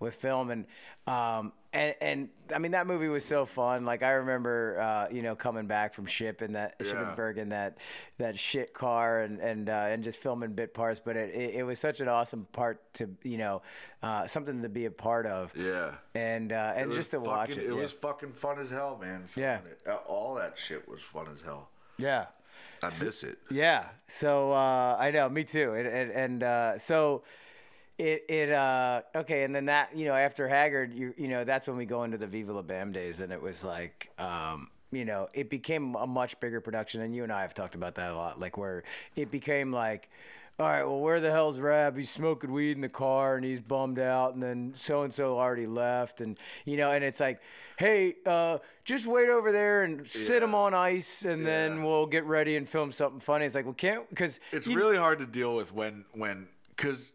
with film and um and and I mean that movie was so fun. Like I remember uh, you know coming back from ship in that Shippensburg in that that shit car and and uh, and just filming bit parts. But it, it, it was such an awesome part to you know uh, something to be a part of. Yeah. And uh, and just to watch it. It yeah. was fucking fun as hell, man. Yeah. it. Uh, All that shit was fun as hell. yeah. I miss it. Yeah. So uh, I know, me too. And and, and uh, so it it uh, okay, and then that you know after Haggard, you you know that's when we go into the Viva La Bam days, and it was like. Um, you know, it became a much bigger production, and you and I have talked about that a lot. Like where it became like, all right, well, where the hell's Raab? He's smoking weed in the car, and he's bummed out, and then so and so already left, and you know, and it's like, hey, uh, just wait over there and sit him on ice, and then we'll get ready and film something funny. It's like, well, can't because It's really hard to deal with when when because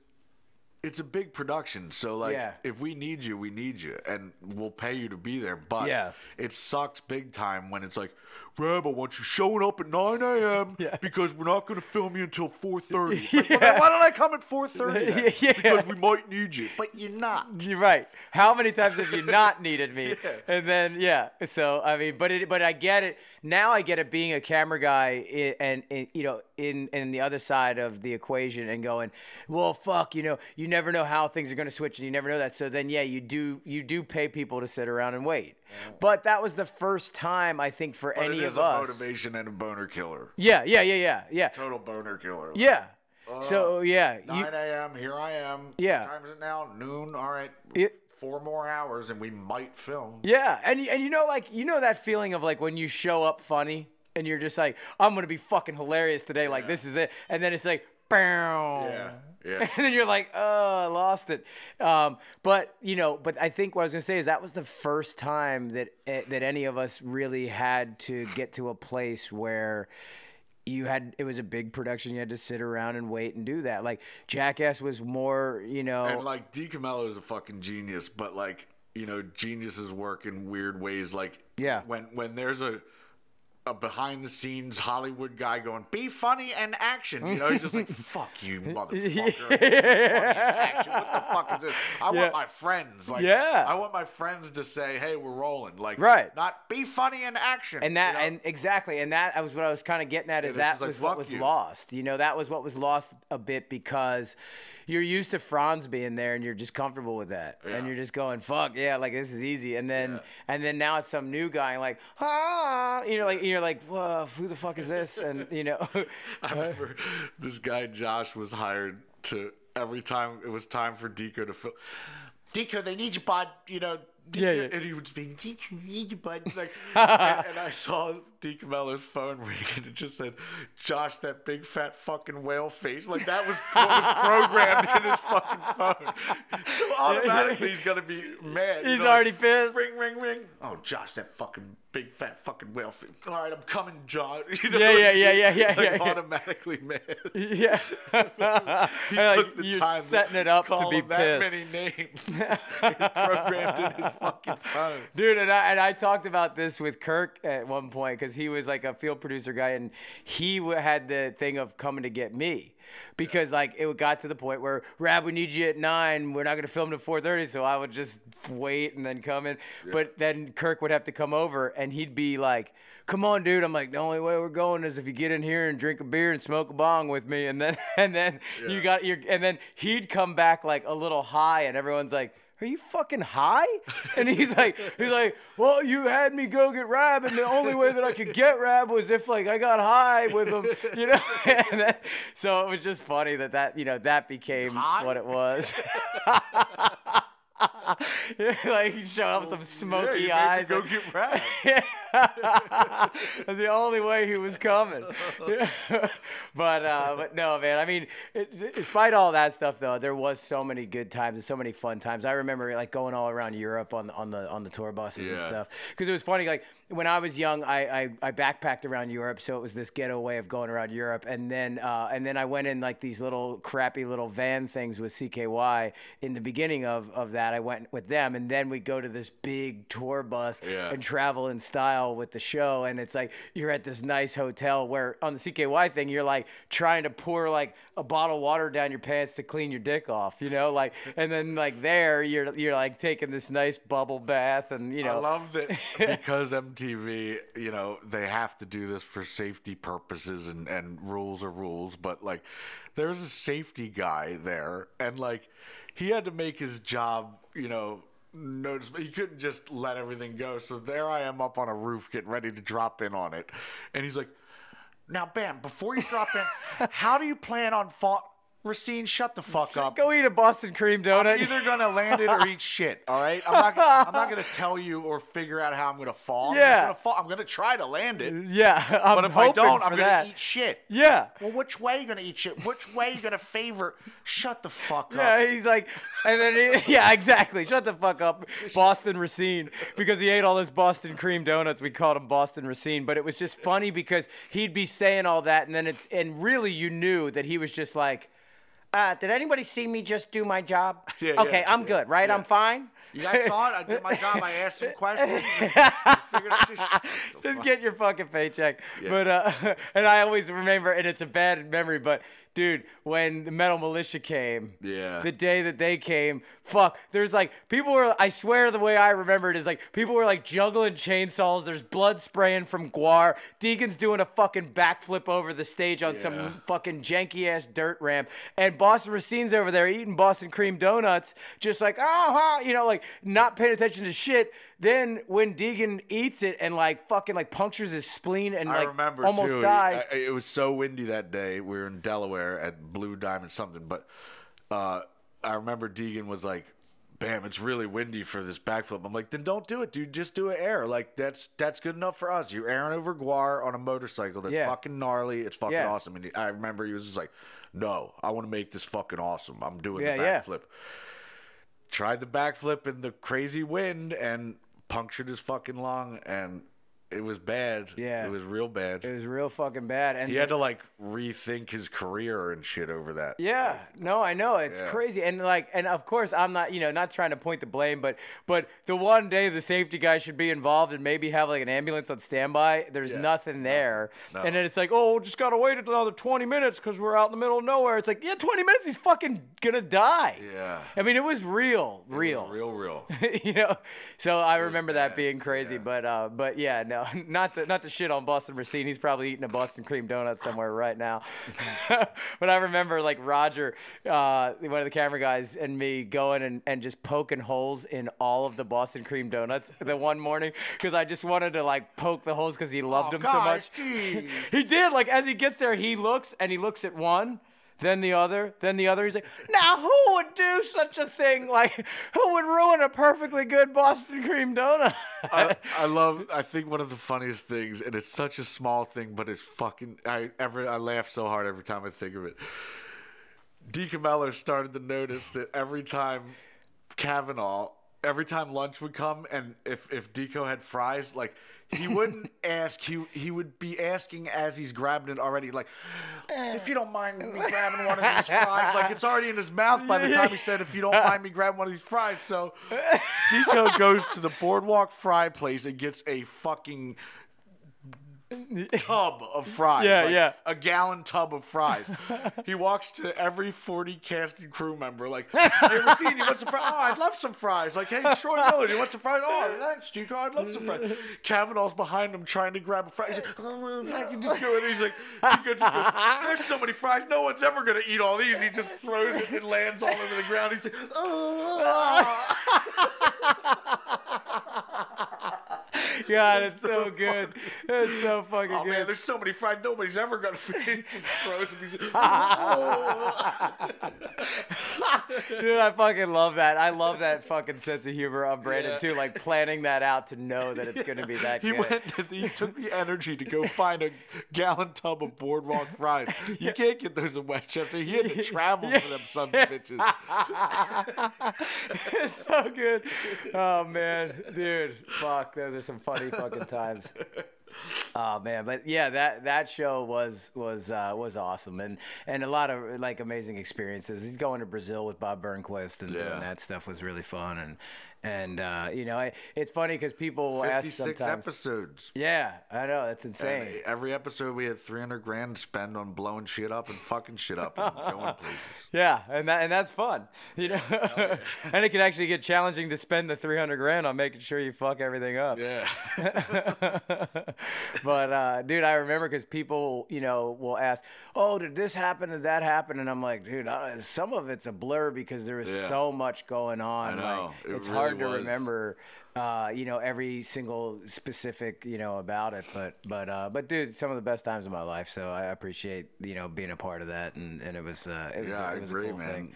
it's a big production. So like, Yeah. if we need you, we need you, and we'll pay you to be there. But Yeah. it sucks big time when it's like, Raab, I want you showing up at 9 a.m. Yeah. because we're not going to film you until 4:30. Like, well, then why don't I come at 4:30? Yeah. Because we might need you, but you're not. You're right. How many times have you not needed me? Yeah. And then yeah. So I mean, but it, but I get it now. I get it being a camera guy i- and, and you know in in the other side of the equation and going, well, fuck, you know, you never know how things are going to switch and you never know that. So then yeah, you do you do pay people to sit around and wait. But that was the first time I think for But any of a us. motivation and a boner killer. Yeah, yeah, yeah, yeah, yeah, Total boner killer. yeah. Uh, so yeah, you, 9 a.m. Here I am. Yeah. What time is it now? Noon. All right. It- Four more hours, and we might film. Yeah, and and you know like you know that feeling of like when you show up funny and you're just like I'm gonna be fucking hilarious today, like this is it, and then it's like, bow. Yeah, yeah. and then you're like, oh, I lost it. Um, but you know, but I think what I was gonna say is that was the first time that eh, that any of us really had to get to a place where you had it was a big production you had to sit around and wait and do that like jackass was more you know And like DiCamillo is a fucking genius, but like you know, geniuses work in weird ways. Like Yeah. when when there's a a behind the scenes Hollywood guy going, "Be funny and action," you know, he's just like, "Fuck you, motherfucker! Be funny. What the fuck is this? I Yeah. want my friends, like, Yeah. I want my friends to say, "Hey, we're rolling," like, Right. Not be funny and action, and that you know? and exactly and that was what i was kind of getting at is it's that just like, was what was you. lost you know that was what was lost a bit because you're used to franz being there and you're just comfortable with that and you're just going fuck yeah like this is easy and then and then now it's some new guy and like ah you're like you're like Whoa, who the fuck is this and you know I remember this guy Josh was hired to every time it was time for Deco to film. Deco, they need you, bud. You know. Deco, Yeah, yeah. And he would speak, Deco, need you, bud. Like, and, and I saw DiCamillo's phone ring, and it just said, "Josh, that big fat fucking whale face." Like that was what was programmed in his fucking phone. So automatically he's gonna be mad. you He's know, like, already pissed. Ring, ring, ring. Oh, Josh, that fucking big fat fucking whale face. All right, I'm coming, John. You know, Yeah, yeah, yeah, yeah, yeah, like, yeah, yeah. Automatically mad. yeah like, you're setting it up to be him that many names. Programmed in his fucking phone. Dude, and I, and I talked about this with Kirk at one point because he was like a field producer guy, and he had the thing of coming to get me because like it got to the point where Raab, we need you at nine. We're not gonna film at four thirty, so I would just wait and then come in. But then Kirk would have to come over, and he'd be like, "Come on, dude." I'm like, "The only way we're going is if you get in here and drink a beer and smoke a bong with me." And then and then you got your and then he'd come back like a little high, and everyone's like are you fucking high? And he's like, he's like, well, you had me go get Raab, and the only way that I could get Raab was if like I got high with him, you know. And then, so it was just funny that that you know that became High? what it was. like he showed up some smoky me eyes. go and- get Raab. That's the only way he was coming. but uh, but no, man. I mean, it, despite all that stuff, though, there was so many good times and so many fun times. I remember like going all around Europe on on the on the tour buses and stuff because it was funny. Like when I was young, I, I I backpacked around Europe, so it was this ghetto way of going around Europe, and then uh, and then I went in like these little crappy little van things with CKY in the beginning of of that. I went with them, and then we go to this big tour bus Yeah. and travel in style with the show and it's like you're at this nice hotel where on the CKY thing you're like trying to pour like a bottle of water down your pants to clean your dick off you know like and then like there you're you're like taking this nice bubble bath and you know I love that because MTV, you know, they have to do this for safety purposes and, and rules are rules. But like, there's a safety guy there, and like, he had to make his job, you know, notice. But he couldn't just let everything go. So there I am up on a roof getting ready to drop in on it, and he's like, "Now, Bam, before you drop in, how do you plan on fa- Racine, shut the fuck up. go eat a Boston cream donut I'm either gonna land it or eat shit. All right, I'm not. Gonna, I'm not gonna tell you or figure out how I'm gonna fall. I'm, Yeah. gonna fall. I'm gonna try to land it, yeah I'm but if I don't, I'm gonna that. eat shit. yeah Well, which way you gonna eat shit? Which way you gonna favor? Shut the fuck up. Yeah, he's like, and then he, yeah, exactly. Shut the fuck up, Boston Racine, because he ate all those Boston cream donuts. We called him Boston Racine, but it was just funny because he'd be saying all that, and then it's and really you knew that he was just like, uh, did anybody see me just do my job? Yeah, yeah, okay, I'm yeah, good, right? I'm fine. You guys saw it. I did my job. I asked some questions. Just, get your fucking paycheck. Yeah. But uh, and I always remember, and it's a bad memory, but dude, when the Metal Militia came, Yeah. the day that they came, fuck, there's like people were. I swear, the way I remember it is like people were like juggling chainsaws. There's blood spraying from GWAR. Deegan's doing a fucking backflip over the stage on Yeah. some fucking janky ass dirt ramp, and Boston Racine's over there eating Boston cream donuts, just like ah, you know, like not paying attention to shit. Then when Deegan eats it and like fucking like punctures his spleen and I like remember almost too. dies. I- it was so windy that day. We were in Delaware at Blue Diamond something, but uh, I remember Deegan was like, "Bam, it's really windy for this backflip." I'm like, "Then don't do it, dude. Just do it air. Like that's that's good enough for us. You're airing over GWAR on a motorcycle. That's Yeah. fucking gnarly. It's fucking Yeah. awesome." And he, I remember he was just like, "No, I want to make this fucking awesome. I'm doing Yeah, the backflip." yeah. Backflip." Tried the backflip in the crazy wind and punctured his fucking lung and. It was bad. Yeah. It was real bad. it was real fucking bad. And He had to like rethink his career and shit over that. Yeah, no, I know it's Yeah. crazy, and like, and of course, I'm not, you know, not trying to point the blame, but, but the one day the safety guy should be involved and maybe have like an ambulance on standby. There's Yeah. nothing there, No. and then it's like, oh, just gotta wait another 20 minutes because we're out in the middle of nowhere. It's like, yeah, 20 minutes, he's fucking gonna die. Yeah. I mean, it was real, It was real, real, real. you know. So I remember that being crazy, yeah. but uh, but yeah, no, not to not to shit on Boston Racine. He's probably eating a Boston cream donut somewhere right now. but I remember like Roger, uh, one of the camera guys, and me going and, and just poking holes in all of the Boston cream donuts the one morning because I just wanted to like poke the holes because he loved Oh, them so much. gosh, he did. Like as he gets there, he looks and he looks at one. Then the other, then the other. He's like, "Now, who would do such a thing? Like, who would ruin a perfectly good Boston cream donut?" I, I love. I think one of the funniest things, and it's such a small thing, but it's fucking. I ever. I laugh so hard every time I think of it. Deacon started to notice that every time Kavanaugh every time lunch would come, and if if Deco had fries, like he wouldn't ask. He he would be asking as he's grabbing it already. Like, if you don't mind me grabbing one of these fries, like it's already in his mouth by the time he said, if you don't mind me grabbing one of these fries. So Deco goes to the Boardwalk Fry place and gets a fucking tub of fries. Yeah, like yeah. A gallon tub of fries. he walks to every 40 casting crew member, like, hey, Racine, you want some fries? Oh, I'd love some fries. Like, hey, Troy Miller, you want some fries? Oh, thanks, Deco, I'd love some fries. Kavanaugh's behind him trying to grab a fry. He's like, oh, I can just in. He's like, just goes, there's so many fries, no one's ever going to eat all these. He just throws it and lands all over the ground. He's like, oh. God, it's so good. It's so fucking Oh good. man, there's so many fries. Nobody's ever gonna finish. Just throws them. He's like, "Oh." Dude, I fucking love that. I love that fucking sense of humor of Brandon Yeah. too, like planning that out to know that it's gonna be that He good. went. He took the energy to go find a gallon tub of boardwalk fries. You can't get those in West Chester. He had to travel for them of bitches. it's so good. Oh man, dude, fuck, those are some funny fucking times. Oh man, but yeah, that that show was was uh, was awesome, and and a lot of like amazing experiences. He's going to Brazil with Bob Burnquist and Yeah. doing that stuff was really fun, and and uh, you know, I, it's funny because people will ask sometimes. episodes. Yeah, I know that's And insane. every episode we had 300 grand spend on blowing shit up and fucking shit up and going places. Yeah, and that and that's fun, you know. and it can actually get challenging to spend the three hundred grand on making sure you fuck everything up. Yeah. but uh, dude, I remember because people, you know, will ask, "Oh, did this happen? Did that happen?" And I'm like, dude, uh, some of it's a blur because there was Yeah. so much going on. I know. Like, It it's really hard to was. remember, uh, you know, every single specific, you know, about it. But but uh, but dude, some of the best times of my life. So I appreciate, you know, being a part of that, and, and it was uh, it was Yeah, a, I it was agree, a cool man. thing.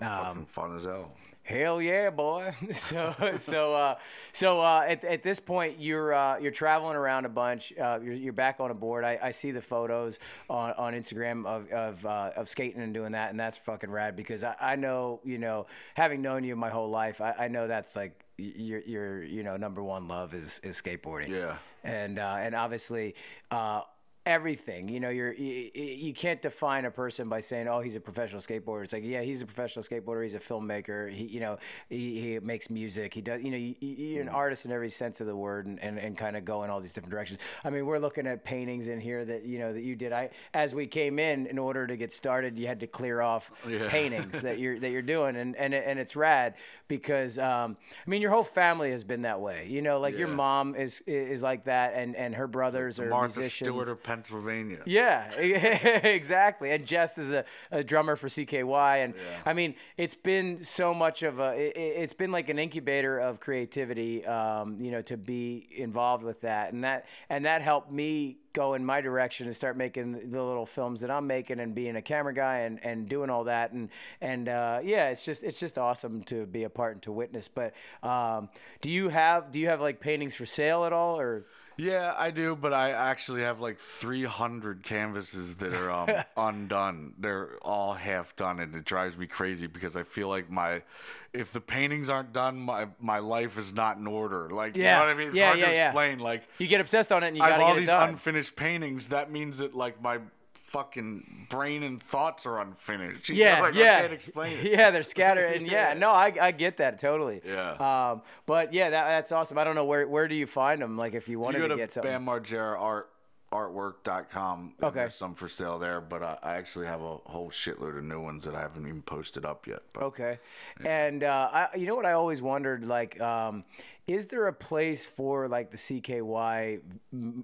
Um, fun as hell. Hell yeah, boy! So so uh, so uh, at, at this point, you're uh, you're traveling around a bunch. Uh, you're, you're back on a board. I, I see the photos on, on Instagram of of, uh, of skating and doing that, and that's fucking rad because I, I know you know having known you my whole life, I, I know that's like your your you know number one love is is skateboarding. Yeah. and uh, and obviously. Everything. You know you're you, you can't define a person by saying oh he's a professional skateboarder. It's like yeah he's a professional skateboarder he's a filmmaker he you know he, he makes music he does you know you, you- you're Mm. an artist in every sense of the word and, and, and kind of go in all these different directions. I mean we're looking at paintings in here that you know that you did. I as we came in in order to get started you had to clear off Yeah. paintings that you're that you're doing and and, and it's rad because um, i mean your whole family has been that way. You know like your mom is is like that and and her brothers are Martha musicians. Stewart of Pennsylvania. yeah, exactly. And Jess is a, a drummer for CKY, and I mean, it's been so much of a. It, it's been like an incubator of creativity, um, you know, to be involved with that, and that and that helped me go in my direction and start making the little films that I'm making and being a camera guy and, and doing all that and and uh, yeah, it's just it's just awesome to be a part and to witness. But um, do you have do you have like paintings for sale at all or? Yeah, I do, but I actually have like 300 canvases that are um, undone. They're all half done, and it drives me crazy because I feel like my, if the paintings aren't done, my my life is not in order. Like, you know what I mean? It's Yeah, hard yeah, to yeah. explain. Like, You get obsessed on it and you I have gotta all get it these done. unfinished paintings. That means that like my fucking brain and thoughts are unfinished. You know, Yeah, like, yeah. I can't explain it. Yeah, they're scattered, and yeah, no, I, I get that totally. Yeah. Um, but yeah, that, that's awesome. I don't know where where do you find them? Like if you wanted You to to get something. Bam Margera art artwork.com. Okay. There's some for sale there, but I, I actually have a whole shitload of new ones that I haven't even posted up yet. But Okay. And uh, I, you know what I always wondered, like, um, is there a place for like the CKY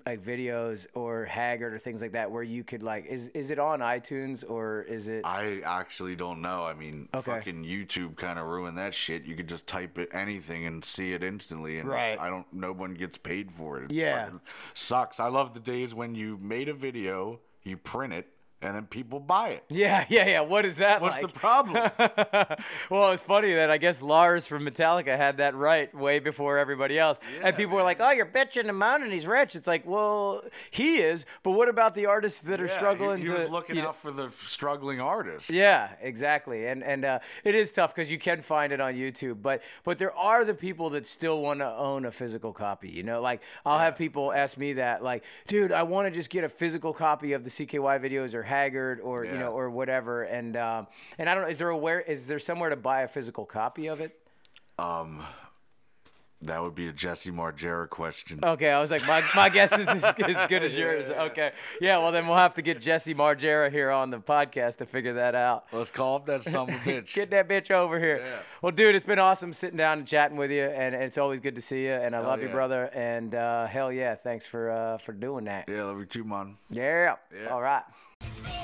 like videos or Haggard or things like that where you could like, is is it on iTunes or is it? I actually don't know. I mean, Okay. fucking YouTube kind of ruined that shit. You could just type it anything and see it instantly, and Right. I don't. No one gets paid for it. It Yeah. sucks. I love the days when you made a video, you print it, and then people buy it. Yeah, yeah, yeah. What is that What's like? the problem? well, it's funny that I guess Lars from Metallica had that right way before everybody else. Yeah, and people were like, oh, you're bitching him out and he's rich. It's like, well, he is, but what about the artists that are Yeah, he- struggling he, to. was looking you know- out for the struggling artists. Yeah, exactly, and and uh, it is tough because you can find it on YouTube, but but there are the people that still want to own a physical copy. You know, like I'll have people ask me that, like, dude, I want to just get a physical copy of the CKY videos or Haggard or you know or whatever, and um, and I don't know, is there a where is there somewhere to buy a physical copy of it? Um, that would be a Jesse Margera question. Okay, I was like, my, my guess is as, as good as yours. Okay, yeah, well then we'll have to get Jesse Margera here on the podcast to figure that out. Let's call up that son of a bitch. Get that bitch over here. Yeah. Well, dude, it's been awesome sitting down and chatting with you, and, and it's always good to see you. And I Hell love you, brother. And uh, hell yeah, thanks for uh, for doing that. yeah, love you too, man. Yeah. Yeah. All right. Oh!